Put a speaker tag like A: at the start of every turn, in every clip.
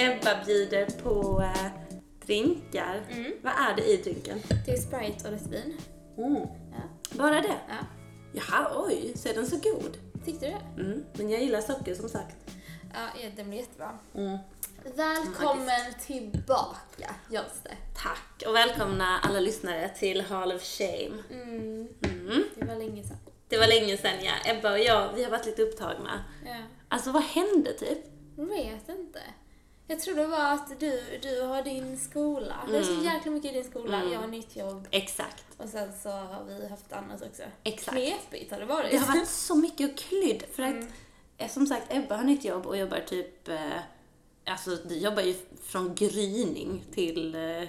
A: Ebba bjuder på eh, drinkar.
B: Mm.
A: Vad är det i drinken?
B: Det är Sprite och lite vin.
A: Mm.
B: Ja.
A: Bara det?
B: ja.
A: Jaha, oj, så är den så god?
B: Tyckte du det?
A: Mm. Men jag gillar socker som sagt.
B: Ja, den blir jättebra.
A: Mm.
B: Välkommen tillbaka, görs det.
A: Tack och välkomna alla lyssnare till Hall of Shame.
B: Mm.
A: Mm.
B: Det var länge sedan.
A: Det var länge sedan ja. Ebba och jag, vi har varit lite upptagna.
B: Ja.
A: Alltså vad hände typ?
B: Jag vet inte. Jag tror det var att du, du har din skola. Det är så jäkla mycket i din skola.
A: Mm.
B: Jag har nytt jobb.
A: Exakt.
B: Och sen så har vi haft annat också.
A: Exakt.
B: Knepigt har det varit.
A: Det har varit så mycket och klydd för att eh, som sagt Ebba har nytt jobb och jobbar typ, eh, alltså du jobbar ju från gryning till eh,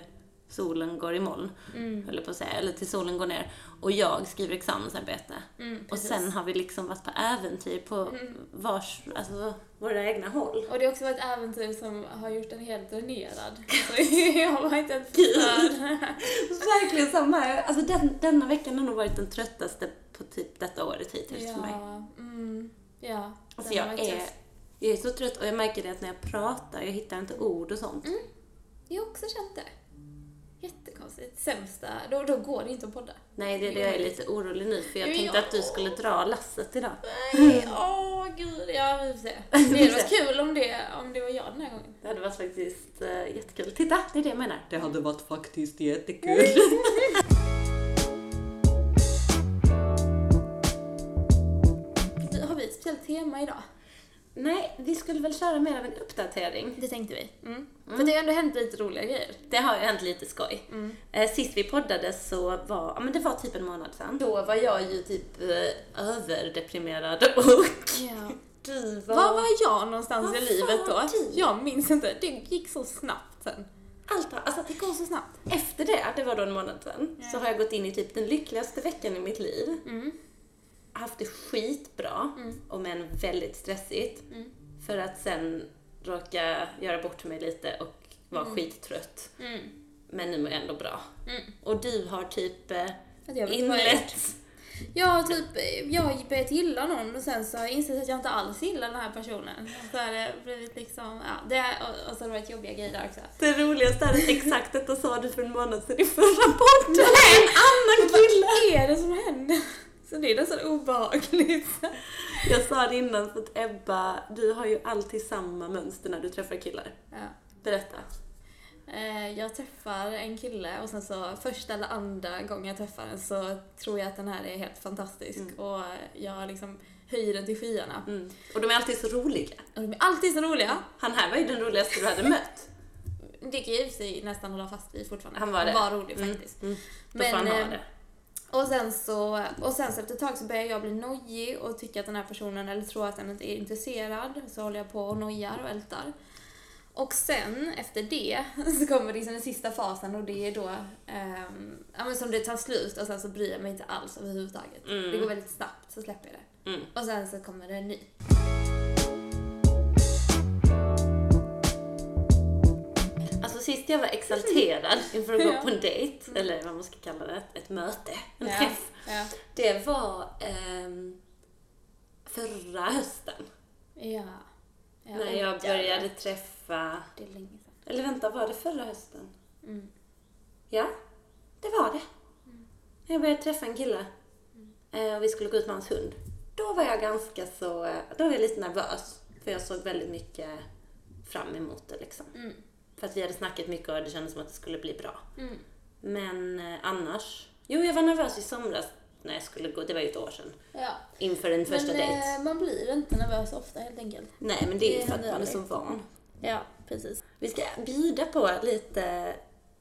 A: solen går i moln,
B: Mm.
A: höll jag på att säga, eller till solen går ner. Och jag skriver examensarbete.
B: Mm,
A: och sen har vi liksom varit på äventyr på vars, alltså våra egna håll.
B: Och det har också varit äventyr som har gjort den helt dränerad. Så jag var inte ens.
A: Verkligen samma här. Alltså den, denna veckan har nog varit den tröttaste på typ detta året hittills för mig.
B: Ja, mm, ja.
A: Alltså jag är, jag är så trött och jag märker det att när jag pratar, jag hittar inte ord och sånt.
B: Jag har också känt det. Jättekonstigt. Sämsta, då, då går det inte att podda.
A: Nej, det är det jag är lite orolig nu för jag
B: Ja.
A: tänkte att du skulle dra lasset idag.
B: Nej, åh gud. Ja, vi får se. Det hade varit kul om det, om det var jag den här gången.
A: Det hade varit faktiskt uh, jättekul. Titta, det är det jag menar. Det hade varit faktiskt jättekul.
B: Har vi ett speciellt tema idag?
A: Nej, vi skulle väl köra mer av en uppdatering.
B: Det tänkte vi. Mm. För det har ändå hänt lite roliga grejer.
A: Det har ju hänt lite skoj. Eh, sist vi poddade så var, ja men det var typ en månad sedan. Då var jag ju typ eh, överdeprimerad och
B: Ja.
A: du var...
B: Var var jag någonstans
A: Var
B: i livet då?
A: du?
B: Jag minns inte. Det gick så snabbt sen.
A: Allt, alltså,
B: Det går så snabbt.
A: efter det, det var då en månad sedan, så har jag gått in i typ den lyckligaste veckan i mitt liv.
B: Mm.
A: Haft det skitbra, och men väldigt stressigt.
B: Mm.
A: För att sen råka göra bort mig lite och vara skittrött.
B: Mm.
A: Men nu mår jag ändå bra.
B: Mm.
A: Och du har typ eh, inlett...
B: Jag har typ, jag har börjat gilla någon och sen så har jag insett att jag inte alls gillar den här personen. Så har det blivit liksom, ja, det, och, och så har det varit jobbiga grejer där också.
A: Det roligaste är att exakt detta sa du för en månad sedan i förra podden. En annan kille!
B: Vad är det som händer? Så det är nästan obehagligt.
A: Jag sa det innan för att Ebba, du har ju alltid samma mönster när du träffar killar.
B: Ja.
A: Berätta.
B: Eh, Jag träffar en kille och sen så första eller andra gången jag träffar den så tror jag att den här är helt fantastisk och jag liksom höjer den till skyarna.
A: Mm. Och de är alltid så roliga.
B: Och de är alltid så roliga.
A: Han här var ju den roligaste du hade mött.
B: Det kan jag i sig nästan hålla fast vid fortfarande.
A: Han var det.
B: var rolig
A: Mm,
B: faktiskt.
A: Mm. Då
B: Men,
A: får han ha
B: eh,
A: det.
B: Och sen så, och sen så efter ett tag så börjar jag bli nojig och tycka att den här personen, eller tror att den inte är intresserad. Så håller jag på och nojar och ältar. Och sen, efter det, så kommer liksom den sista fasen och det är då, ehm, ja men som det tar slut och sen så bryr jag mig inte alls överhuvudtaget.
A: Mm.
B: Det går väldigt snabbt, så släpper jag det.
A: Mm.
B: Och sen så kommer det en ny.
A: Sist jag var exalterad inför att gå
B: Ja.
A: på en dejt, eller vad man ska kalla det, ett möte, en
B: Ja.
A: träff.
B: Ja.
A: Det var ehm, förra hösten.
B: Ja.
A: när jag började träffa,
B: Det är länge sedan.
A: eller vänta, var det förra hösten?
B: Mm.
A: Ja, det var det. Jag började träffa en kille eh, och vi skulle gå ut med hans hund. Då var jag ganska så, eh, då var jag lite nervös. För jag såg väldigt mycket fram emot det liksom.
B: Mm.
A: För att vi hade snackat mycket och det kändes som att det skulle bli bra.
B: Mm.
A: Men eh, annars, jo jag var nervös i somras när jag skulle gå, det var ju ett år sedan.
B: Ja.
A: Inför en första
B: Men
A: dejt.
B: eh, man blir inte nervös ofta helt enkelt.
A: Nej men det är ju för att man är så van.
B: Ja, precis.
A: Vi ska bjuda på lite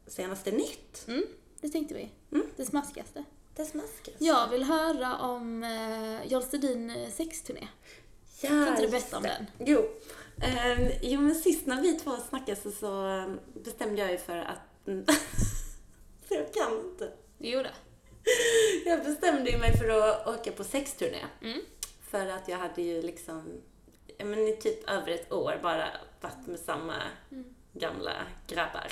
A: senaste nytt.
B: Mm, det tänkte vi.
A: Mm.
B: Det smaskigaste.
A: Det smaskas.
B: Jag vill höra om eh, Jarl Stedin eh, sexturné.
A: Ja,
B: Kan inte du berätta om den?
A: Jo. Ehm, jo, men sist när vi två snackade så, så bestämde jag ju för att... så jag kan inte.
B: Jo det.
A: Jag bestämde ju mig för att åka på sexturné.
B: Mm.
A: För att jag hade ju liksom, ja men i typ över ett år bara varit med samma
B: Mm.
A: gamla grabbar.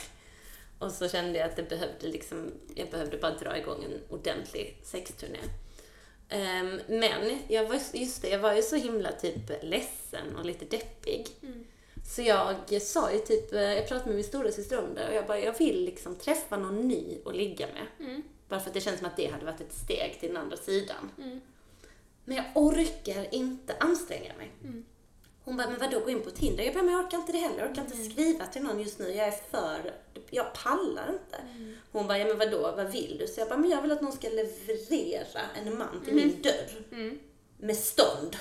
A: Och så kände jag att det behövde liksom, jag behövde bara dra igång en ordentlig sexturné. Ehm, men jag var, just det, jag var ju så himla typ ledsen och lite deppig.
B: Mm.
A: Så jag sa ju typ, eh, jag pratade med min stora syster om det och jag bara, jag vill liksom träffa någon ny och ligga med.
B: Mm.
A: Bara för att det känns som att det hade varit ett steg till den andra sidan.
B: Mm.
A: Men jag orkar inte anstränga mig.
B: Mm.
A: Hon bara, men vadå gå in på Tinder? Jag bara, men jag orkar inte det heller. Jag orkar inte
B: Mm.
A: skriva till någon just nu. Jag är för, jag pallar inte.
B: Mm.
A: Hon bara, ja men vadå, vad vill du? Så jag bara, men jag vill att någon ska leverera en man till min dörr.
B: Mm.
A: Med stånd.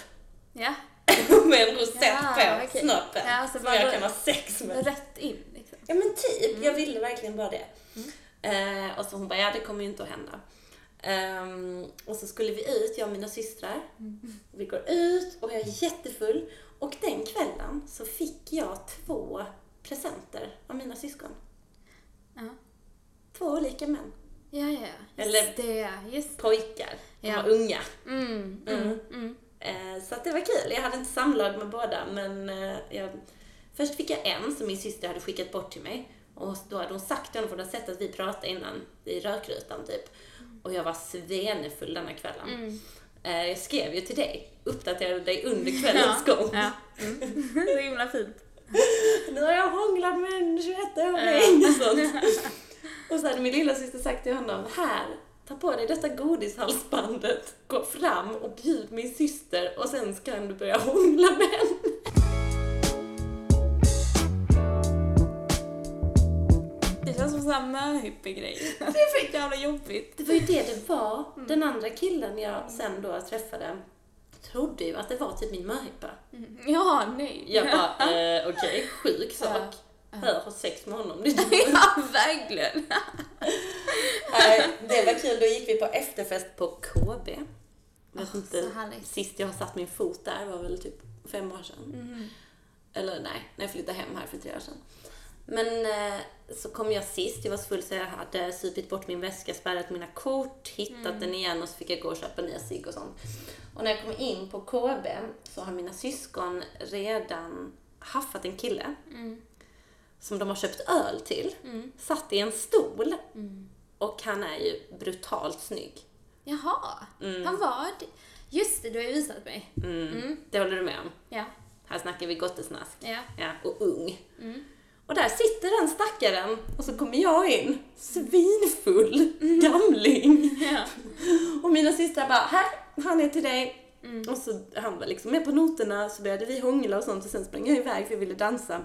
B: Ja,
A: med en rosett
B: Ja,
A: på
B: okej.
A: snoppen.
B: Ja,
A: som
B: bara-
A: jag kan ha sex med.
B: rätt in liksom.
A: Ja men typ, jag ville verkligen bara det. Eh, och så hon bara, ja det kommer ju inte att hända. Ehm, och så skulle vi ut, jag och mina systrar. Vi går ut och jag är jättefull. Och den kvällen så fick jag två presenter av mina syskon.
B: Ja,
A: Två olika män.
B: ja, ja.
A: Eller-
B: Just det, just
A: Pojkar. De
B: Ja.
A: var unga.
B: Mm, mm, mm.
A: Eh, så att det var kul. Jag hade inte samlag med båda men eh, jag, först fick jag en som min syster hade skickat bort till mig. Och då hade hon sagt till honom, för hon hade sett att vi pratade innan i rökrutan typ. Och jag var svenefull denna kvällen. Eh, jag skrev ju till dig, uppdaterade dig under kvällens gång.
B: Ja. Mm. Så himla fint.
A: Nu har jag hånglat med en 21-åring och sånt. Och så hade min lilla syster sagt till honom, här, ta på dig detta godishalsbandet, gå fram och bjud min syster och sen kan du börja hångla med henne.
B: Det känns som en möhippig grej. Det är för jävla jobbigt.
A: Det var ju det det var. Den andra killen jag sen då träffade trodde ju att det var typ min möhippa.
B: Ja, nej.
A: Jag bara, eh, okej, sjuk sak.
B: Ja.
A: Här, ha sex med honom.
B: Ja, verkligen.
A: Nej, det var kul. Då gick vi på efterfest på KB. Jag vet
B: Åh,
A: inte,
B: så härligt.
A: sist jag har satt min fot där var väl typ fem år sedan.
B: Mm.
A: Eller nej, när jag flyttade hem här för tre år sedan. Men eh, så kom jag sist, jag var så full så jag hade supit bort min väska, spärrat mina kort, hittat den igen och så fick jag gå och köpa nya cigg och sånt. Och när jag kom in på KB så har mina syskon redan haffat en kille
B: Mm.
A: som de har köpt öl till,
B: Mm.
A: satt i en stol
B: Mm.
A: och han är ju brutalt snygg.
B: Jaha,
A: Mm.
B: han var. Just det, du har ju visat mig.
A: Mm.
B: Mm.
A: Det håller du med om?
B: Ja,
A: Här snackar vi gottesnask.
B: ja.
A: Ja, och ung.
B: Mm.
A: Och där sitter den stackaren och så kommer jag in, svinfull gamling.
B: ja.
A: Och mina systrar bara, här, han är till dig.
B: Mm.
A: Och så han var liksom med på noterna, så började vi hångla och sånt och sen sprang jag iväg för jag ville dansa.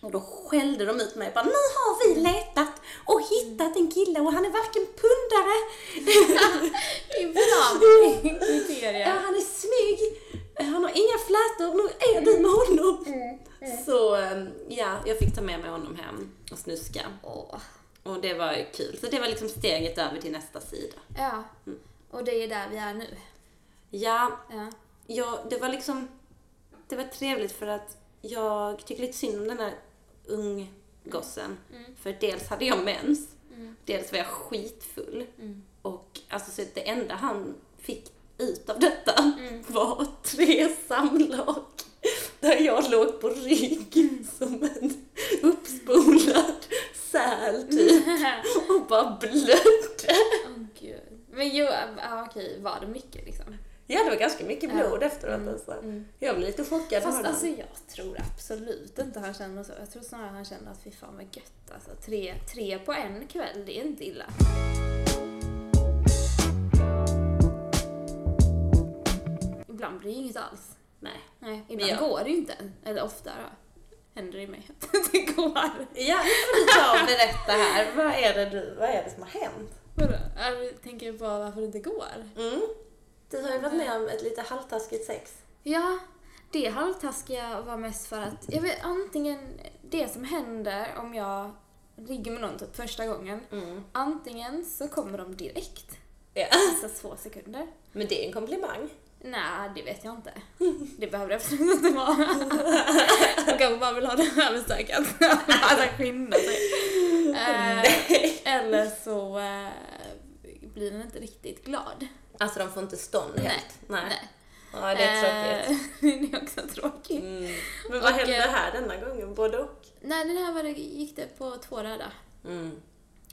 A: Och då skällde de ut mig bara, nu har vi letat och hittat en kille och han är varken pundare
B: Det är bra
A: Ja, han är snygg, han har inga flätor, nu är du med honom. Så ehm, ja, jag fick ta med mig honom hem och snuska.
B: Åh.
A: Och det var ju kul. Så det var liksom steget över till nästa sida.
B: Ja, och det är där vi är nu.
A: Ja,
B: Ja.
A: ja det var liksom, det var trevligt för att jag tycker lite synd om den här unggossen.
B: Mm.
A: För dels hade jag mens,
B: Mm.
A: dels var jag skitfull.
B: Mm.
A: Och alltså så det enda han fick ut av detta
B: Mm.
A: var tre samlag. Där jag låg på rygg som en uppspolad säl typ. Och bara blödde.
B: Gud. Men jo, ja, okej, var det mycket liksom?
A: Ja, det var ganska mycket blod
B: Ja.
A: efteråt
B: Mm,
A: alltså.
B: mm.
A: Jag blev lite chockad
B: Fast alltså jag tror absolut inte han känner så. Jag tror snarare han känner att fy fan vad gött alltså. Tre, tre på en kväll, det är inte illa. Ibland blir det inget alls.
A: Nej.
B: Nej, ibland
A: Ja.
B: går det ju inte. Eller ofta då. Händer det mig att det går.
A: Ja, nu får du ta och berätta här. Vad är det, du, vad är det som har hänt?
B: Vadå? Jag tänker på varför det inte går.
A: Mm. Du har ju varit med om ett lite halvtaskigt sex.
B: Ja, det halvtaskiga var mest för att, jag vet antingen det som händer om jag ligger med någon typ första gången,
A: Mm.
B: antingen så kommer de direkt,
A: Ja.
B: alltså två sekunder.
A: Men det är en komplimang.
B: Nej, det vet jag inte. Det behöver det absolut inte vara. De kanske bara vill ha det överstökat. Alltså skynda sig. Eh, eller så eh, blir den inte riktigt glad.
A: Alltså de får inte stånd
B: Nej.
A: helt?
B: Nej.
A: Ja, det är tråkigt.
B: Eh, det är också tråkigt.
A: Mm. Men vad
B: Och,
A: hände här denna gången? Både och?
B: Nej, den här var det, gick det på två röda.
A: Mm.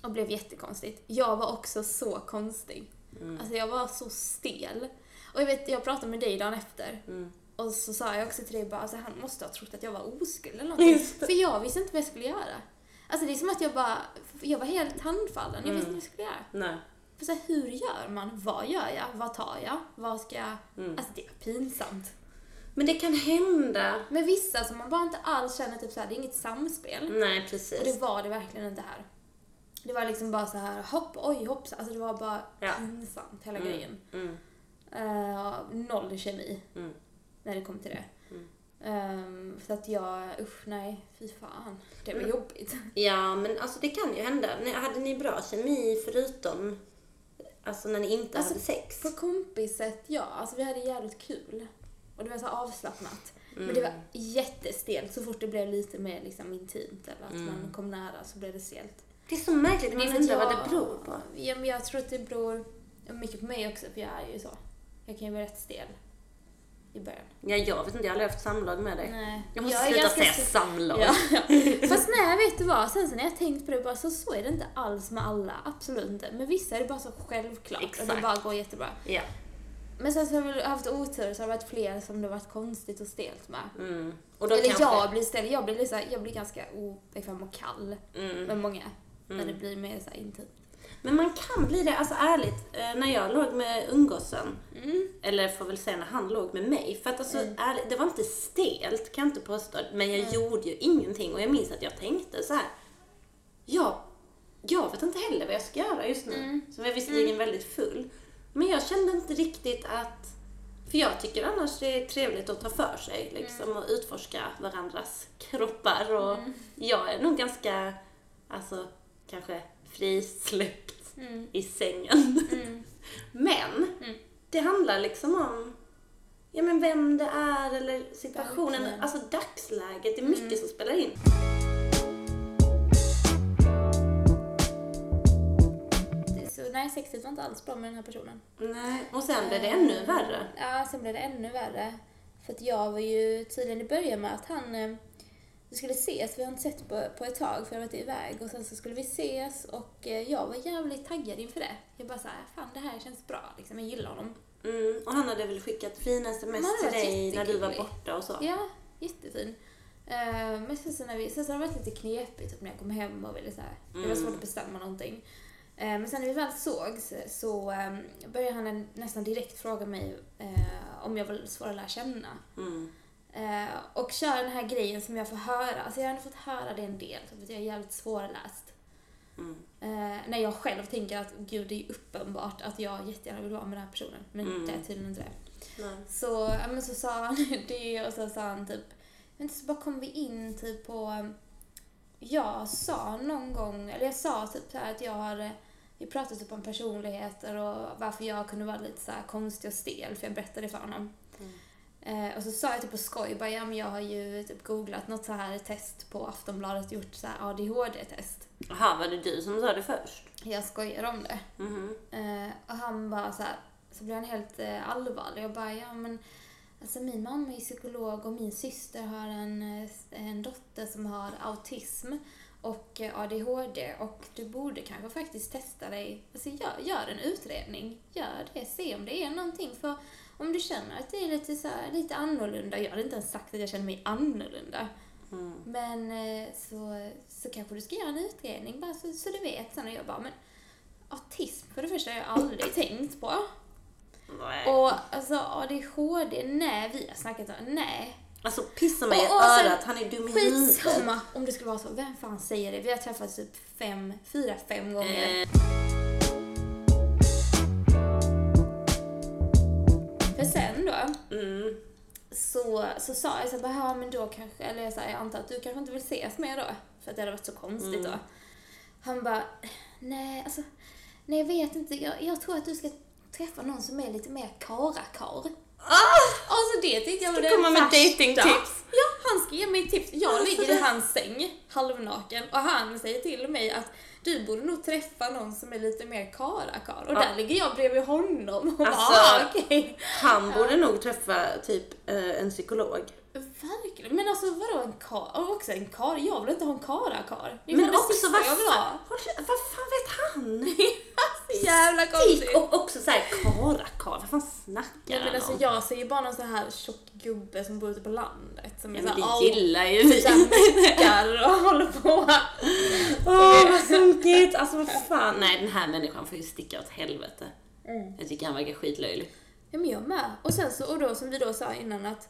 B: Och blev jättekonstigt. Jag var också så konstig.
A: Mm.
B: Alltså jag var så stel. Och jag vet, jag pratade med dig dagen efter.
A: Mm.
B: och så sa jag också till dig bara, alltså han måste ha trott att jag var oskuld eller någonting. För jag visste inte vad jag skulle göra. Alltså det är som att jag bara, jag var helt handfallen. Jag visste
A: Mm.
B: inte vad jag skulle göra.
A: Nej.
B: För så här, hur gör man? Vad gör jag? Vad tar jag? Vad ska jag...
A: Mm.
B: Alltså det är pinsamt.
A: Men det kan hända.
B: Men vissa som man bara inte alls känner typ så här, det är inget samspel.
A: Nej,
B: Och det
A: precis.
B: var det verkligen inte här. Det var liksom bara så här, hopp, oj, hoppsan. Alltså det var bara
A: Ja.
B: pinsamt hela
A: Mm.
B: grejen.
A: Mm.
B: Eh, noll kemi
A: Mm.
B: när det kom till det.
A: Mm.
B: Ehm, så att jag, usch nej, fy fan. Det var
A: Mm.
B: jobbigt.
A: Ja, men alltså det kan ju hända. Hade ni bra kemi förutom, alltså när ni inte
B: Alltså,
A: hade sex?
B: På kompiset, ja. Alltså vi hade jävligt kul. Och det var så avslappnat.
A: Mm.
B: Men det var jättestelt så fort det blev lite mer liksom intimt eller att
A: Mm.
B: man kom nära så blev det stelt.
A: Det är så märkligt, man undrar vad det beror på.
B: Ja, men jag tror att det beror mycket på mig också för jag är ju så. Jag kan ju vara rätt stel i början.
A: Ja, jag vet inte, jag har aldrig haft samlag med dig.
B: Nej.
A: Jag måste
B: är
A: sluta säga
B: stel.
A: samlag.
B: Ja, ja. Fast nej, vet du vad? Sen så när jag tänkt på det, bara så, så är det inte alls med alla. Absolut inte. Men vissa är det bara så självklart och det
A: Exakt.
B: bara går jättebra.
A: Ja.
B: Men sen så har jag haft otur så har det varit fler som det har varit konstigt och stelt med.
A: Mm. Och
B: Eller
A: kanske...
B: jag blir stel, jag blir, liksom, jag blir ganska obekväm och kall
A: Mm.
B: med många. När
A: Mm.
B: det blir mer så intimt.
A: Men man kan bli det, alltså ärligt, eh, när jag låg med unggossen,
B: Mm.
A: eller får väl säga när han låg med mig, för att alltså
B: Mm.
A: ärligt, det var inte stelt kan jag inte påstå, men jag
B: Mm.
A: gjorde ju ingenting och jag minns att jag tänkte så här. Ja, jag vet inte heller vad jag ska göra just nu.
B: Mm.
A: Så jag var visserligen väldigt full, men jag kände inte riktigt att för jag tycker annars det är trevligt att ta för sig liksom, och utforska varandras kroppar. Och
B: Mm.
A: Jag är nog ganska, alltså, kanske frisläppt
B: Mm.
A: i sängen.
B: Mm.
A: Men
B: Mm.
A: det handlar liksom om ja, men vem det är eller situationen,
B: Verkligen.
A: alltså dagsläget. Det är mycket
B: Mm.
A: som spelar in.
B: Så nej, sexet var inte alls bra med den här personen.
A: Nej. Och sen blir det ännu värre.
B: Ja, sen blev det ännu värre. För att jag var ju tydligen i början med att han eh, vi skulle ses, vi har inte sett på, på ett tag för jag har varit iväg och sen så skulle vi ses och eh, jag var jävligt taggad inför det. Jag bara såhär, fan det här känns bra liksom, jag gillar honom.
A: Mm. Och han hade väl skickat fina sms till dig när du var borta och så.
B: Ja, jättefin. Eh, men sen så, när vi, sen så har det varit lite knepigt typ, när jag kom hem och ville så här, det var
A: Mm.
B: svårt att bestämma någonting. Eh, men sen när vi väl sågs så eh, började han nästan direkt fråga mig eh, om jag var svår att lära känna.
A: Mm.
B: Eh, och köra den här grejen som jag får höra. Alltså jag har ändå fått höra det en del, för att jag är jävligt svårläst.
A: Mm.
B: Eh, när jag själv tänker att gud, det är uppenbart att jag jättegärna vill vara med den här personen. Men
A: Mm.
B: det är tydligen inte det.
A: Nej.
B: Så, ja, men så sa han det och så sa han typ, inte, så bara kom vi in typ på, jag sa någon gång, eller jag sa typ så här att jag har, eh, vi pratade typ om personligheter och varför jag kunde vara lite så här konstig och stel, för jag berättade för honom.
A: Mm.
B: Eh, och så sa jag typ på skoj, bara, ja men jag har ju typ googlat något så här test på Aftonbladet, gjort så här ADHD-test.
A: Jaha, var det du som sa det först?
B: Jag skojar om det.
A: Mhm.
B: Eh, och han bara så här, så blev han helt eh, allvarlig och bara, ja men alltså min mamma är psykolog och min syster har en, eh, en dotter som har autism och eh, ADHD och du borde kanske faktiskt testa dig, alltså gör, gör en utredning, gör det, se om det är någonting för om du känner att det är lite, så här, lite annorlunda, jag hade inte ens sagt att jag känner mig annorlunda,
A: Mm.
B: men eh, så, så kanske du ska göra en utredning bara så, så du vet. Sen och jag bara, men autism för det första har jag aldrig tänkt på.
A: Nej.
B: Och alltså ADHD, nej, vi har snackat om, nej.
A: Alltså pissa mig i örat, han är dum i huvudet.
B: Skitsamma om det skulle vara så. Vem fan säger det? Vi har träffats typ fem, fyra, fem gånger.
A: Eh,
B: så, så sa jag så bara, ja men då kanske, eller jag, sa, jag antar att du kanske inte vill ses mer då? För att det hade varit så konstigt
A: Mm.
B: då. Han bara, nej alltså, nej jag vet inte, jag, jag tror att du ska träffa någon som är lite mer karakar. Alltså det tyckte jag var det
A: komma med datingtips.
B: Ja, han ska ge mig tips. Jag
A: Alltså,
B: ligger i hans säng, halvnaken, och han säger till mig att du borde nog träffa någon som är lite mer karakar. Och
A: Ja.
B: där ligger jag bredvid honom och
A: Alltså,
B: bara, okej.
A: Han borde nog träffa typ eh, en psykolog.
B: Verkligen. Men alltså vadå en kar? Och också en kar? Jag vill inte ha en karakar.
A: Men också vad fan, vad fan vet han?
B: jävla konstigt.
A: Och också såhär karakarl, vad fan snackar han
B: alltså
A: om?
B: jag ser ju bara någon så här tjock gubbe som bor ute på landet som är
A: Ja, men
B: såhär
A: det gillar ju
B: typ
A: vi.
B: såhär meckar och håller på.
A: Åh, vad sunkigt! Alltså vad fan. Nej, den här människan får ju sticka åt helvete.
B: Mm.
A: Jag tycker han verkar skitlöjlig.
B: Ja men jag med. Och sen så, och då som vi då sa innan att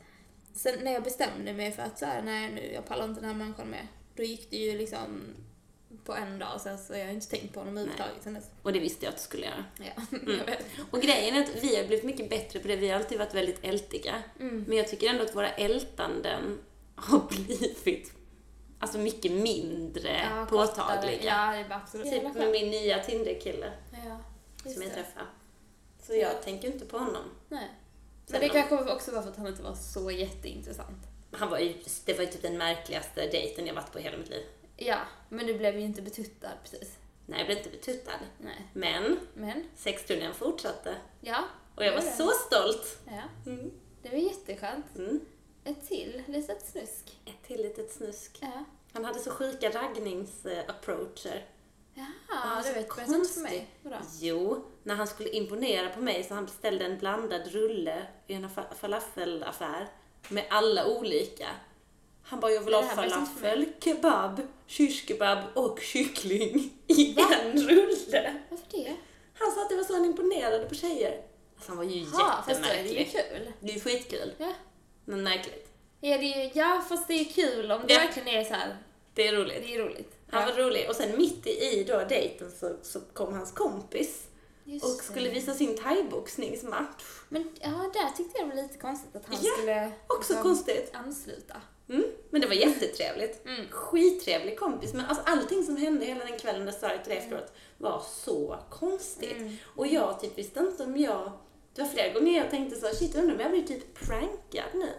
B: sen när jag bestämde mig för att så här, nej nu, jag pallar inte den här människan mer. Då gick det ju liksom på en dag så jag har inte tänkt på honom överhuvudtaget sen dess.
A: Och det visste jag att du skulle göra.
B: Ja,
A: Mm.
B: jag vet.
A: Och grejen är att vi har blivit mycket bättre på det. Vi har alltid varit väldigt ältiga.
B: Mm.
A: Men jag tycker ändå att våra ältanden har blivit alltså mycket mindre
B: Ja,
A: påtagliga.
B: Ja, absolut.
A: Typ med min nya Tinder-kille
B: Ja,
A: som jag träffade. Så jag tänker inte på honom.
B: Nej. Men det kanske också var för att han inte var så jätteintressant.
A: Han var ju, det var ju typ den märkligaste dejten jag varit på i hela mitt liv.
B: Ja, men du blev ju inte betuttad precis.
A: Nej, jag blev inte betuttad.
B: Nej.
A: Men
B: Men,
A: sexturnén fortsatte.
B: ja.
A: Och jag var
B: det
A: så stolt.
B: Ja,
A: Mm.
B: det var jätteskönt.
A: Mm.
B: Ett till litet snusk.
A: Ett till litet snusk.
B: Ja.
A: Han hade så sjuka raggningsapproacher.
B: Jaha,
A: Ja,
B: du vet, berätta inte för mig. Vadå?
A: Jo, när han skulle imponera på mig så han beställde en blandad rulle i en fa- falafelaffär med alla olika. Han bara, jag vill ha falafel, kebab, shish-kebab och kyckling i en rulle.
B: Varför det?
A: Han sa att det var så han imponerade på tjejer. Alltså han var ju
B: Ja, fast då är det ju
A: jättemärklig.
B: kul.
A: Det är ju skitkul,
B: Ja.
A: men märkligt.
B: Ja, det är ja, fast det är kul om det
A: Ja.
B: verkligen är så här.
A: Det är roligt.
B: Det är roligt.
A: Han
B: ja.
A: var rolig. Och sen mitt i då dejten så, så kom hans kompis
B: Just
A: och
B: det.
A: skulle visa sin thaiboxningsmatch.
B: Men ja, där tyckte jag det var lite konstigt att han
A: Ja,
B: skulle
A: Också
B: liksom
A: konstigt.
B: ansluta.
A: Mm, men det var jättetrevligt.
B: Mm.
A: Skittrevlig kompis. Men alltså allting som hände hela den kvällen, det sa jag till dig efteråt, var så konstigt.
B: Mm.
A: Och jag typ visste inte om jag... Det var flera gånger jag tänkte så, shit undrar om jag blir typ prankad nu.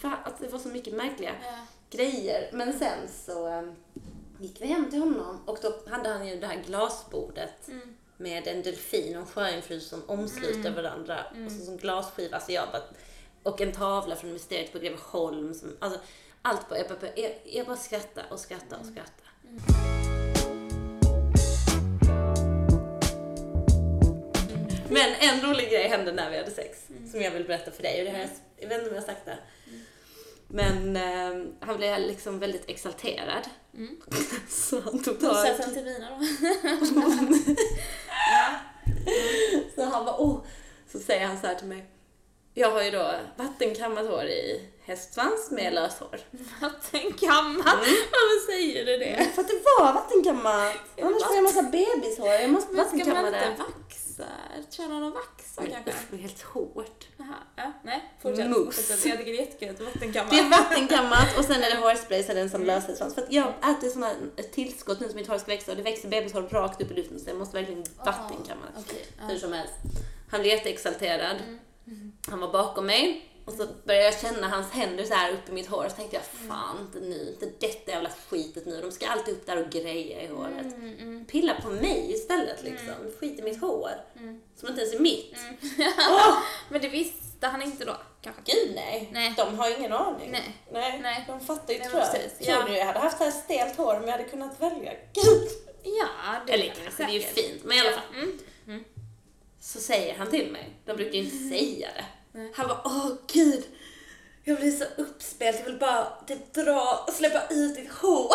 A: För att det var så mycket märkliga
B: Ja.
A: grejer. Men sen så um, gick vi hem till honom och då hade han ju det här glasbordet
B: Mm.
A: med en delfin och en sjöjungfru som omsluter varandra och så som glasskiva. Så jag bara, och en tavla från Mysteriet på Greveholm. Som, alltså, allt bara, jag, bara, jag, jag bara skrattade och skrattade och skrattade. Men en rolig grej hände när vi hade sex, som jag vill berätta för dig. Och det här, jag vet inte om jag har sagt det. Men eh, han blev liksom väldigt exalterad.
B: Mm.
A: Så han tog tag
B: satt han
A: i...
B: till vina då.
A: Så han bara, oh. Så säger han så här till mig. Jag har ju då vattenkammat hår i hästsvans med löshår.
B: Vattenkammat.
A: Mm.
B: Varför säger du det?
A: För att det var vattenkammat! Annars får jag massa bebishår. Jag måste
B: Men ska man
A: vattenkamma
B: inte
A: det.
B: vaxa? Köra någon vaxa kanske?
A: Det är helt hårt.
B: Jaha, ja, nej. Fortsätt.
A: Mousse.
B: Jag tycker det är jättekul att vattenkamma.
A: Det är vattenkammat och sen är det hårspray så är den som löshetsvans. För att jag äter ett tillskott nu som mitt hår ska växa och det växer bebishår rakt upp i luften så jag måste verkligen vattenkamma det.
B: Okej, ja.
A: Hur som helst. Han blev jätteexalterad.
B: Mm.
A: Han var bakom mig och så började jag känna hans händer så här upp i mitt hår och så tänkte jag fan inte nu, inte detta jävla skitet nu. De ska alltid upp där och greja i håret.
B: Mm, mm.
A: Pilla på mig istället liksom. Skit i mitt hår.
B: Mm.
A: Som inte ens är mitt.
B: Men det visste han inte då, kanske?
A: Gud nej.
B: Nej.
A: De har ingen aning.
B: Nej.
A: Nej.
B: Nej.
A: De fattar ju
B: Nej,
A: tror jag. Tror
B: Ja.
A: du jag hade haft så här stelt hår om jag hade kunnat välja? Gud.
B: Ja, det
A: Eller
B: jag
A: kanske, det är ju fint. Men i alla fall.
B: Mm.
A: Så säger han till mig. De brukar ju inte säga det.
B: Nej.
A: Han bara, åh gud. Jag blir så uppspelt. Jag vill bara typ dra och släppa ut ditt hår.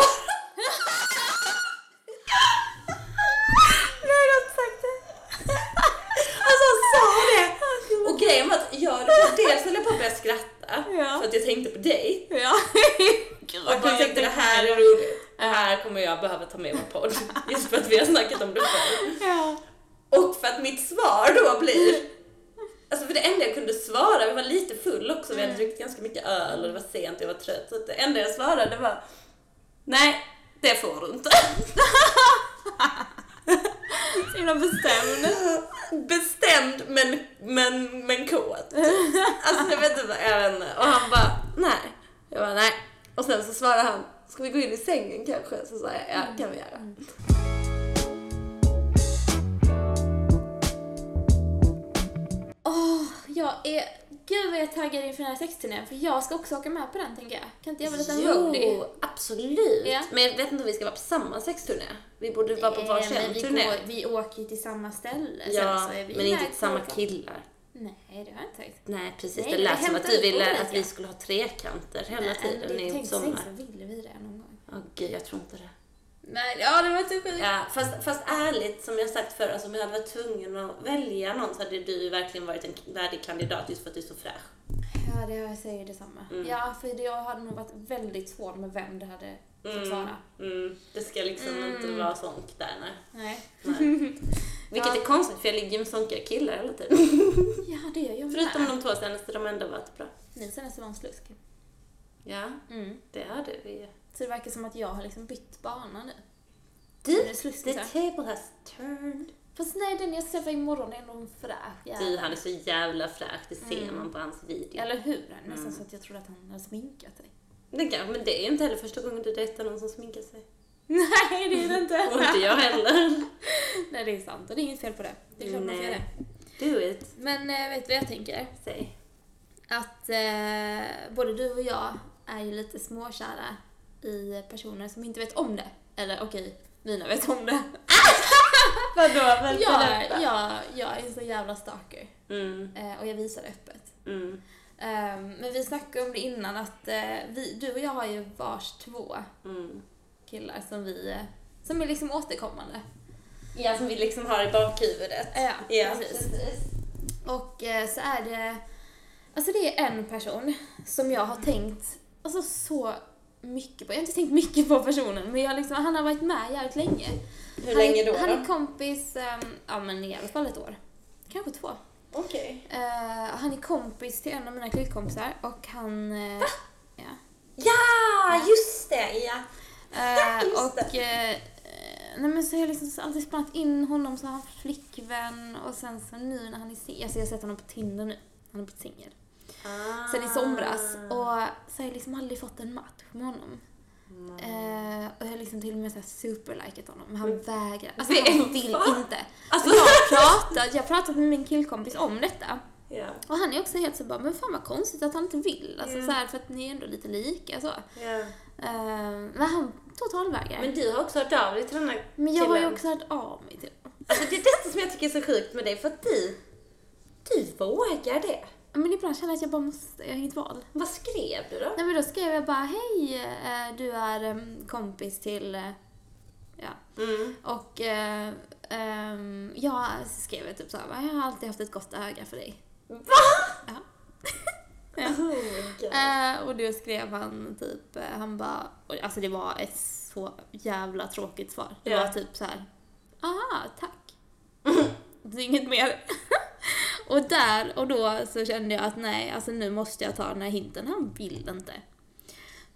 A: Nej, jag har inte sagt det. Alltså han sa det. Och grejen var att jag, dels höll jag på att börja skratta.
B: Ja.
A: För att jag tänkte på dig.
B: Ja. Gud,
A: Och jag tänkte det här är roligt. Det här kommer jag behöva ta med i vår podd. Just för att vi har snackat om det förr.
B: Ja.
A: Och för att mitt svar då blir... Alltså för det enda jag kunde svara, vi var lite full också, vi hade druckit ganska mycket öl och det var sent och jag var trött. Så att det enda jag svarade var Nej, det får du inte.
B: Så himla bestämd.
A: Bestämd men, men, men kåt. Alltså jag vet inte, jag vet inte. Och han bara Nej. Jag bara nej. Och sen så svarade han Ska vi gå in i sängen kanske? Så sa jag ja, kan vi göra.
B: Jag är gud vad jag är taggad inför den här sexturnén, för jag ska också åka med på den tänker jag. Kan inte jag vara
A: Jo,
B: roadie?
A: absolut.
B: Ja.
A: Men jag vet inte om vi ska vara på samma sexturné. Vi borde vara på
B: Eh,
A: varsin
B: vi,
A: turné.
B: går, vi åker ju till samma ställe,
A: ja,
B: så är vi
A: men inte till samma killar.
B: Nej, det har jag inte sagt.
A: Nej, precis.
B: Nej,
A: det lät som att du ville
B: olika.
A: att vi skulle ha trekanter hela
B: Nej,
A: tiden i sommar.
B: tänk så ville vi det någon gång.
A: Åh gud, jag tror inte det.
B: Nej, ja det var sjukt.
A: Ja, fast, fast ärligt, som jag sagt förr, alltså, om jag hade varit tvungen att välja någon så hade du verkligen varit en värdig kandidat just för att du är så fräsch.
B: Ja, det jag säger detsamma.
A: Mm.
B: Ja, för det jag hade nog varit väldigt svår med vem det hade fått
A: Mm.
B: vara.
A: Mm, det ska liksom
B: Mm.
A: inte vara sånt där, nej.
B: Nej.
A: nej. Vilket
B: Ja.
A: är konstigt för jag ligger med sånkiga killar hela tiden.
B: Ja, det gör jag
A: Förutom
B: med.
A: de två senaste, de har ändå varit bra.
B: Ni senaste var en slusk.
A: Ja,
B: Mm.
A: det hade vi.
B: Så det verkar som att jag har liksom bytt bana nu.
A: Du,
B: är
A: the table has turned.
B: Fast nej, den jag träffade imorgon är nog en fräsch jävel.
A: Du, han är så jävla fräsch, det ser
B: Mm.
A: man på hans video.
B: Eller hur? Nästan
A: Mm.
B: så att jag trodde att han hade sminkat sig.
A: Det kan, men det är inte heller första gången du dejtar någon som sminkar sig.
B: Nej, det är det inte.
A: Och inte jag heller.
B: nej, det är sant. Och det är inget fel på det. Det är klart man ska göra det.
A: Do it.
B: Men äh, vet du vad jag tänker?
A: Säg.
B: Att eh, både du och jag är ju lite småkära i personer som inte vet om det. Eller okej, mina vet om det.
A: Vadå?
B: Jag, jag, jag är så jävla stalker.
A: Mm,
B: Eh, och jag visar det öppet.
A: mm,
B: Ehm, men vi snackade om det innan att eh, vi, du och jag har ju vars två
A: mm.
B: killar som vi, eh, som är liksom återkommande.
A: Ja, som vi liksom har i bakhuvudet.
B: Ja,
A: Ja,
B: precis. Och eh, så är det, alltså det är en person som jag har tänkt, alltså så mycket på. Jag har inte tänkt mycket på personen, men jag liksom, han har varit med jävligt länge.
A: Hur
B: han,
A: länge då?
B: Han
A: då?
B: är kompis, ehm, ja men i alla fall ett år. Kanske två.
A: Okej.
B: Eh, han är kompis till en av mina killkompisar och han... Uh, ja.
A: Ja, just det! Ja.
B: Eh,
A: Just
B: och eh, nej men så har jag liksom alltid spannat in honom så har han flickvän och sen så nu när han är singel, alltså jag har sett honom på Tinder nu, han har blivit singel.
A: Ah.
B: Sen i somras och så har jag liksom aldrig fått en match med honom. Eh, och jag har liksom till och med så här superlikat honom, men han vägrar. Alltså han vill inte.
A: Alltså,
B: Jag har pratat, jag har pratat med min killkompis om detta.
A: ja.
B: Och han är också helt så bara, men fan vad konstigt att han inte vill. Alltså
A: Ja.
B: så här, för att ni är ändå lite lika så.
A: ja.
B: Eh, men han totalvägrar.
A: Men du har också hört av dig till den här
B: Men jag har ju
A: killen.
B: också hört av mig till honom.
A: Alltså det är detta som jag tycker är så sjukt med dig, för att du, du vågar det.
B: Men ibland känner jag att jag bara måste, jag har inget val.
A: Vad skrev du då?
B: Nej men då skrev jag bara, hej, eh, du är em, kompis till, eh, ja.
A: Mm.
B: Och eh, ehm, jag skrev typ såhär, jag har alltid haft ett gott öga för dig.
A: Va?
B: Ja.
A: Oh my God.
B: Eh, och då skrev han typ, eh, han bara, alltså det var ett så jävla tråkigt svar. Det
A: Ja.
B: var typ så här, aha, tack. Det är inget mer. Och där och då så kände jag att nej, alltså nu måste jag ta den här hinten. Han vill inte.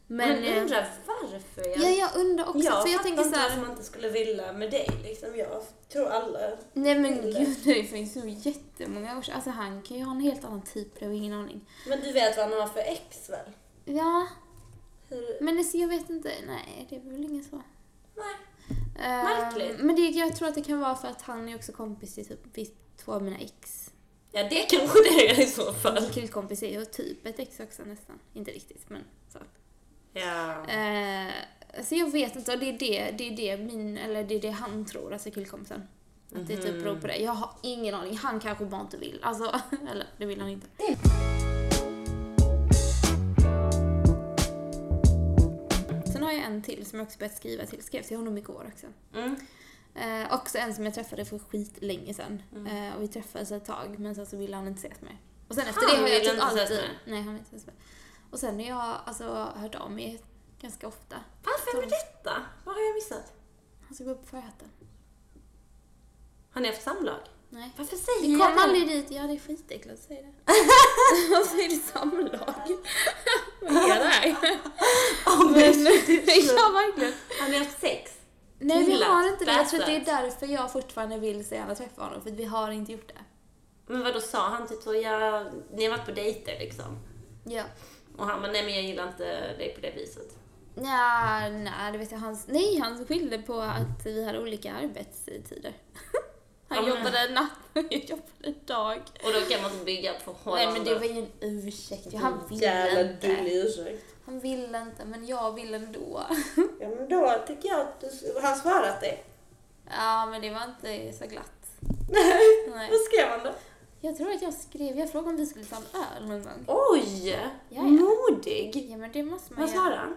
B: Men,
A: Men
B: eh,
A: undrar varför jag...
B: ja, jag undrar också,
A: jag
B: för jag tänker
A: inte varför man inte skulle vilja med dig liksom. Jag tror alla...
B: nej men
A: vill det.
B: gud, det finns så jättemånga år. Alltså han kan ju ha en helt annan typ, jag har ingen aning.
A: Men du vet vad han har för ex väl?
B: Ja,
A: Hur...
B: men alltså, jag vet inte, nej det är väl inget så.
A: Nej.
B: Eh,
A: Märkligt.
B: Men det, jag tror att det kan vara för att han är också kompis till typ två av mina ex.
A: Ja, det kanske det är i så fall.
B: Min killkompis är ju typ ett ex också nästan. Inte riktigt, men så.
A: Ja.
B: Eh, så jag vet inte, och det är det, det är det min, eller det är det han tror, alltså killkompisen. Att det typ beror på det. Jag har ingen aning, han kanske bara inte vill. Alltså, eller det vill han inte. Sen har jag en till som jag också börjat skriva till. Skrev till honom igår också.
A: Mm.
B: Eh, också en som jag träffade för skitlänge sedan. Eh, och vi träffades ett tag, men sen så ville han inte ses med. Och sen efter
A: Han
B: det har jag typ alltid...
A: med?
B: Nej, han vill inte ses med. Och sen har jag alltså hört av mig ganska ofta.
A: Varför med detta? Vad har jag missat?
B: Han ska gå upp på Fröhätten.
A: Har ni haft samlag?
B: Nej.
A: Varför säger
B: Vi
A: jag
B: kom
A: det?
B: aldrig dit. Ja, det är skitäckligt att säga det. Varför är det samlag? Vad är det här?
A: Oh,
B: Men,
A: men,
B: ja, verkligen.
A: har ni haft sex?
B: Nej, vi har inte det. Jag tror att det är därför jag fortfarande vill så gärna träffa honom, för vi har inte gjort det.
A: Men vad då sa han typ så, ja, ni har varit på dejter liksom?
B: Ja.
A: Och han bara, nej men jag gillar inte dig på det viset.
B: Ja, nej, det vet jag. Han, nej, han skyllde på att vi hade olika arbetstider. Han
A: Ja, men-
B: jobbade natt och jag jobbade dag.
A: Och då kan man inte bygga ett
B: Nej
A: förhållande.
B: men det var ju en ursäkt. Han ville
A: Jävla
B: inte.
A: dullig ursäkt.
B: Han ville inte, men jag ville ändå.
A: Ja men då tycker jag att du, har han svarat dig?
B: Ja, men det var inte så glatt.
A: Nej.
B: Nej.
A: Vad skrev han då?
B: Jag tror att jag skrev, jag frågade om vi skulle ta en öl någon gång.
A: Oj!
B: ja.
A: Modig!
B: Ja, men det måste man
A: Vad
B: göra.
A: svarade han?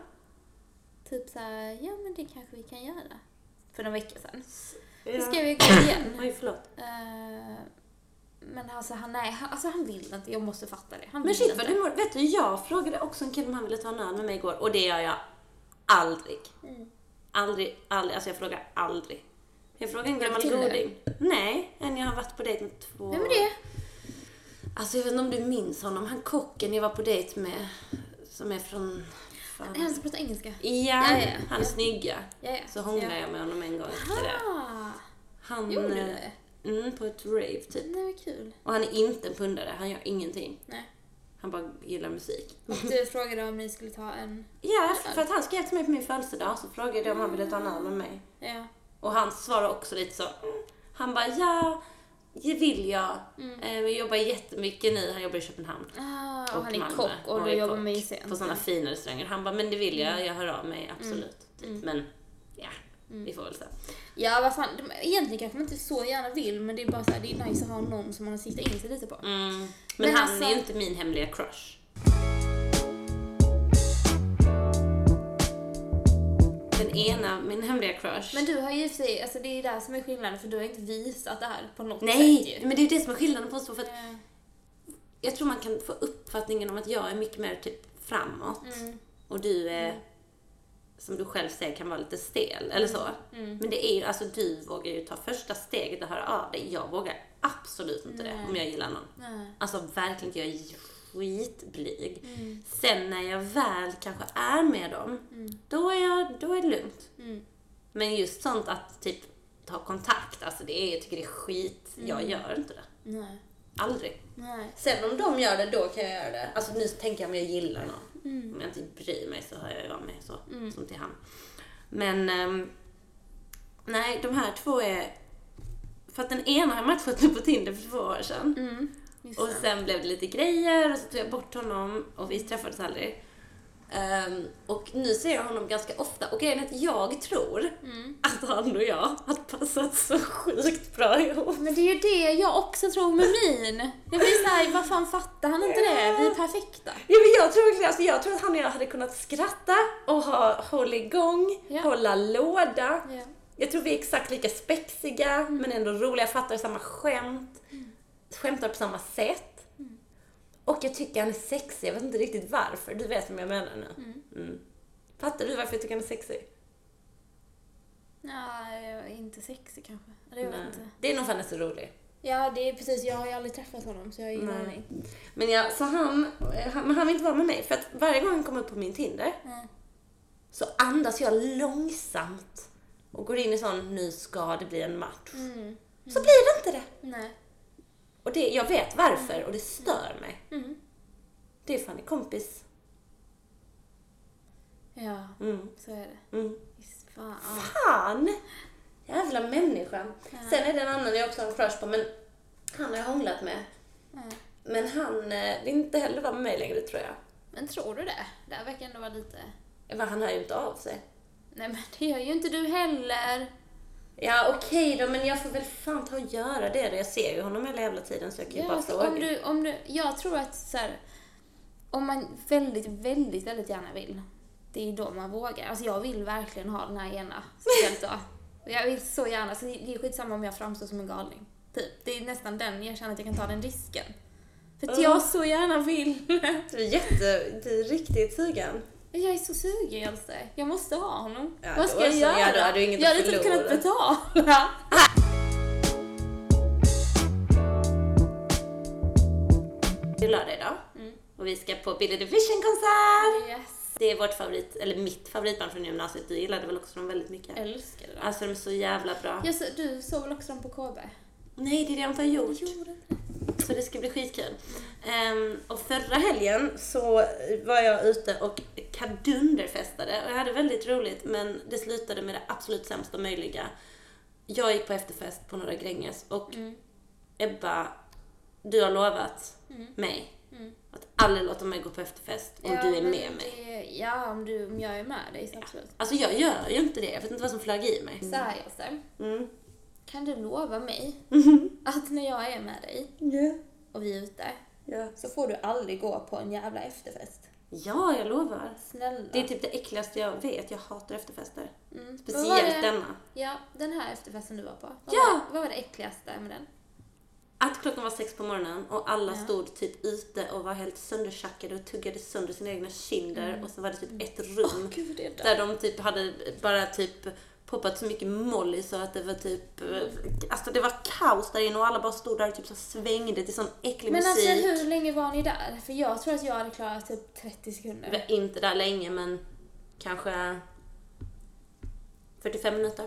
B: Typ såhär, ja men det kanske vi kan göra. För några veckor sedan.
A: Ja.
B: Det skrev jag igår igen.
A: Oj, förlåt.
B: Eh, men alltså han, nej, han, alltså han vill inte. Jag måste fatta det. Han
A: Men shit vad du mår. Vet du, jag frågade också en kille om han ville ta en öl med mig igår och det gör jag aldrig.
B: Mm.
A: Aldrig, aldrig. Alltså jag frågar aldrig. Jag frågar en gammal goding. Nej, en jag har varit på dejt med två...
B: Vem är det?
A: Alltså jag vet inte om du minns honom. Han kocken jag var på dejt med. Som är från...
B: Är han
A: Fan.
B: som pratar engelska?
A: Ja,
B: Ja, ja,
A: han är
B: ja.
A: snygga.
B: Ja, ja.
A: Så hånglade
B: ja.
A: jag med honom en gång efter det. Han...
B: gjorde du
A: eh,
B: det?
A: Mm, på ett rave typ.
B: Det var kul.
A: Och han är inte en pundare, han gör ingenting.
B: Nej.
A: Han bara gillar musik.
B: Och du frågade om ni skulle ta en...
A: Ja, för att han skrev till mig på min födelsedag så frågade jag om han ville ta en öl med mig.
B: Ja.
A: Och han svarade också lite så. mm. Han bara ja, det vill jag.
B: Mm.
A: Eh, Vi jobbar jättemycket nu, han jobbar i Köpenhamn.
B: Ah, och han är
A: Malmö.
B: kock och du jobbar med ICN.
A: På sådana fina restauranger. Han bara, men det vill jag, jag hör av mig absolut. Typ.
B: Mm.
A: Men ja, vi får väl se.
B: Ja, vad fan. de- Egentligen kanske man inte så gärna vill, men det är bara så här, det är nice att ha någon som man har siktat in sig lite på.
A: Mm. Men,
B: Men
A: han
B: alltså-
A: är ju inte min hemliga crush. Den ena, min hemliga crush.
B: Men du har ju i sig, alltså det är där som är skillnaden, för du har inte visat det här på något sätt
A: Nej, men det är ju det som är skillnaden på oss. För att
B: Eh,
A: jag tror man kan få uppfattningen om att jag är mycket mer typ framåt.
B: Mm.
A: Och du är, som du själv säger, kan vara lite stel eller så.
B: Mm.
A: Men det är ju, alltså du vågar ju ta första steget och höra av dig. Jag vågar absolut inte det
B: Nej.
A: om jag gillar någon.
B: Nej.
A: Alltså verkligen inte, jag är skitblyg.
B: Mm.
A: Sen när jag väl kanske är med dem, då, är jag, då är det lugnt.
B: Mm.
A: Men just sånt att typ ta kontakt, alltså det är, jag tycker det är skit. Jag
B: Mm.
A: gör inte det.
B: Nej.
A: Aldrig.
B: Nej.
A: Sen om de gör det, då kan jag göra det. Alltså nu tänker jag om jag gillar någon.
B: Mm.
A: Om jag inte bryr mig så hör jag av mig så. Som till han. Men ehm, nej, de här två är... För att den ena har matchat med på Tinder för två år sedan.
B: Mm.
A: Och sen blev det lite grejer och så tog jag bort honom och vi träffades aldrig. Ehm, och nu ser jag honom ganska ofta och grejen är att jag tror
B: Mm.
A: att han och jag har passat så sjukt bra ihop.
B: Men det är ju det jag också tror med min. Jag blir såhär, vad fan fattar han inte det? Vi är perfekta.
A: Ja, men jag, tror, verkligen- alltså, jag tror att han och jag hade kunnat skratta och ha, hålla igång,
B: Ja.
A: hålla låda.
B: Ja.
A: Jag tror vi är exakt lika spexiga men ändå roliga, fattar samma skämt, skämtar på samma sätt. Och jag tycker han är sexig, jag vet inte riktigt varför. Du vet vad jag menar nu. Mm. Fattar du varför jag tycker han är sexig?
B: Nej, inte sexig kanske. Det jag inte.
A: Det är nog för att han är så rolig.
B: Ja, det är precis. Jag har ju aldrig träffat honom så jag har ingen
A: Nej.
B: aning.
A: Men ja, så han, han, men han vill inte vara med mig för att varje gång han kommer upp på min Tinder
B: Nej.
A: så andas jag långsamt och går in i sån, nu ska det bli en match.
B: Mm.
A: Så blir det inte det.
B: Nej.
A: Och det, jag vet varför och det stör mig.
B: Mm.
A: Det är fan en kompis.
B: Ja,
A: Mm.
B: så är det.
A: Mm.
B: Visst fan.
A: Fan! Jävla människa.
B: Ja.
A: Sen är det en annan jag också har en crush på, men han har jag hånglat med.
B: Ja.
A: Men han eh, vill inte heller vara med mig längre tror jag.
B: Men tror du det? Det verkar ändå vara lite...
A: Han hör ju inte av sig.
B: Nej men det gör ju inte du heller.
A: Ja okej då, men jag får väl fan ta och göra det då. Jag ser ju honom hela jävla tiden så jag kan ju
B: Ja,
A: bara
B: alltså,
A: fråga.
B: om du, om du, jag tror att så här, om man väldigt, väldigt, väldigt gärna vill, det är då man vågar. Alltså jag vill verkligen ha den här ena Jag vill så gärna, så det är skitsamma om jag framstår som en galning. Typ. Det är nästan den, jag känner att jag kan ta den risken. För att
A: Mm.
B: jag så gärna vill.
A: Du är jätte, du är riktigt sugen.
B: Jag är så sugen Else. Jag måste ha honom.
A: Ja,
B: Vad ska jag göra?
A: Ja, då du inget
B: jag hade typ
A: förlora.
B: kunnat betala.
A: Det är lördag idag.
B: Mm.
A: Och vi ska på Billy Division-konsert!
B: Yes.
A: Det är vårt favorit, eller mitt favoritband från gymnasiet. Du gillade väl också dem väldigt mycket?
B: Älskar det.
A: Alltså de är så jävla bra.
B: Jag så, du såg väl också dem på KB?
A: Nej, det är det jag inte har gjort. Så det ska bli skitkul. Ehm, och förra helgen så var jag ute och kadunderfestade och jag hade väldigt roligt men det slutade med det absolut sämsta möjliga. jag gick på efterfest på Norra Gränges och
B: Mm.
A: Ebba, du har lovat
B: Mm.
A: mig
B: Mm.
A: att aldrig låta mig gå på efterfest om
B: Ja,
A: du är med mig.
B: det- Ja, om, du, om jag är med dig så absolut.
A: Alltså jag gör ju inte det. Jag vet inte vad som flög i mig.
B: Så här Jesper,
A: Mm.
B: Kan du lova mig att när jag är med dig
A: Ja.
B: och vi är ute
A: Ja.
B: så får du aldrig gå på en jävla efterfest?
A: ja, jag lovar.
B: Snälla.
A: Det är typ det äckligaste jag vet. Jag hatar efterfester.
B: Mm.
A: Speciellt denna.
B: Ja, den här efterfesten du var på. Vad,
A: Ja!
B: var, vad var det äckligaste med den?
A: Att klockan var sex på morgonen och alla
B: Ja.
A: stod typ ute och var helt söndertjackade och tuggade sönder sina egna kinder
B: Mm.
A: och så var det typ ett rum
B: gud, det är
A: där de typ hade bara typ poppat så mycket molly så att det var typ, eh, alltså det var kaos där inne och alla bara stod där och typ så svängde till sån äcklig
B: Men alltså
A: musik.
B: hur länge var ni där? För jag tror att jag hade klarat typ 30
A: Vi
B: sekunder.
A: var inte där länge men kanske 45 minuter.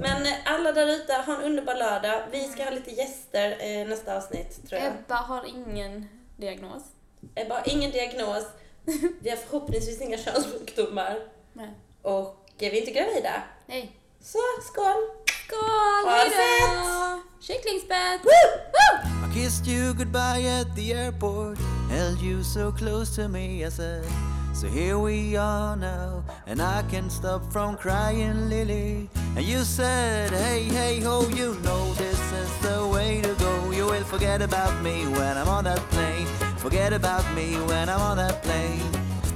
A: Men alla där ute, ha en underbar lördag. Vi ska ha lite gäster eh, nästa avsnitt tror jag.
B: Ebba har ingen diagnos.
A: Ebba har ingen diagnos. Vi har förhoppningsvis inga könssjukdomar.
B: Nej.
A: Och eh, vi är inte gravida.
B: Nej.
A: Så, skål!
B: Skål!
A: Ha det! Woo!
C: I kissed you goodbye at the airport, held you so close to me. I said, So here we are now, and I can't stop from crying, Lily. And you said, Hey, hey, ho, you know this is the way to go. You will forget about me when I'm on that plane. Forget about me when I'm on that plane.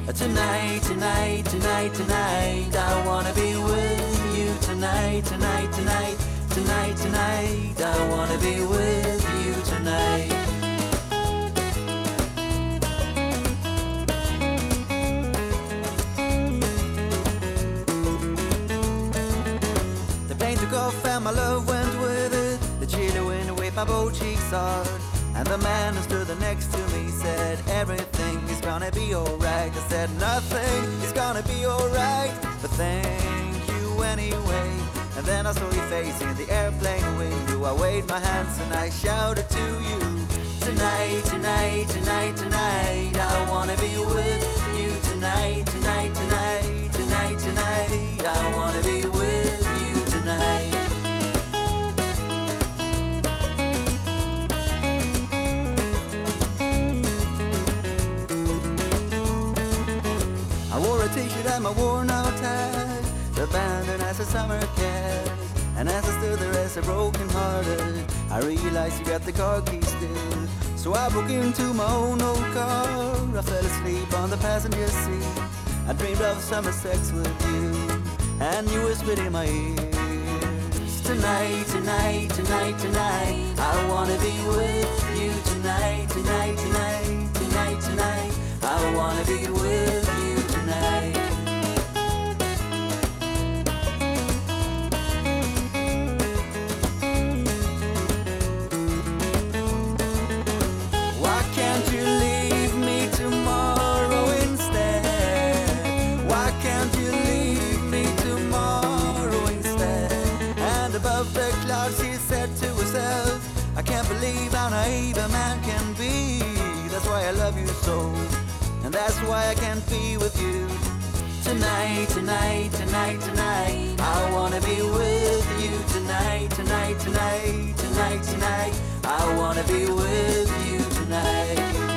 C: Uh, tonight, tonight, tonight, tonight, I wanna be with you tonight, tonight, tonight, tonight, tonight, I wanna be with you tonight. The plane took off and my love went with it. The chilly wind whipped my both cheeks hard. And the man who stood next to me said, Everything is gonna be alright. I said, Nothing is gonna be alright. But thank you anyway. And then I saw your face in the airplane window. I waved my hands and I shouted to you. Tonight, tonight, tonight, tonight. I wanna be with you tonight, tonight, tonight, tonight, tonight. I wanna be with you t-shirt and my worn out tie Abandoned as a summer cat And as I stood there as a broken hearted I realized you got the car keys still. So I broke into my own old car. I fell asleep on the passenger seat. I dreamed of summer sex with you And you whispered in my ear Tonight, tonight, tonight, tonight I wanna be with you. Tonight, tonight, tonight, tonight, tonight I wanna be with you tonight that's why I can't be with you. Tonight, tonight, tonight, tonight, I wanna be with you tonight, tonight, tonight, tonight, tonight. I wanna be with you tonight.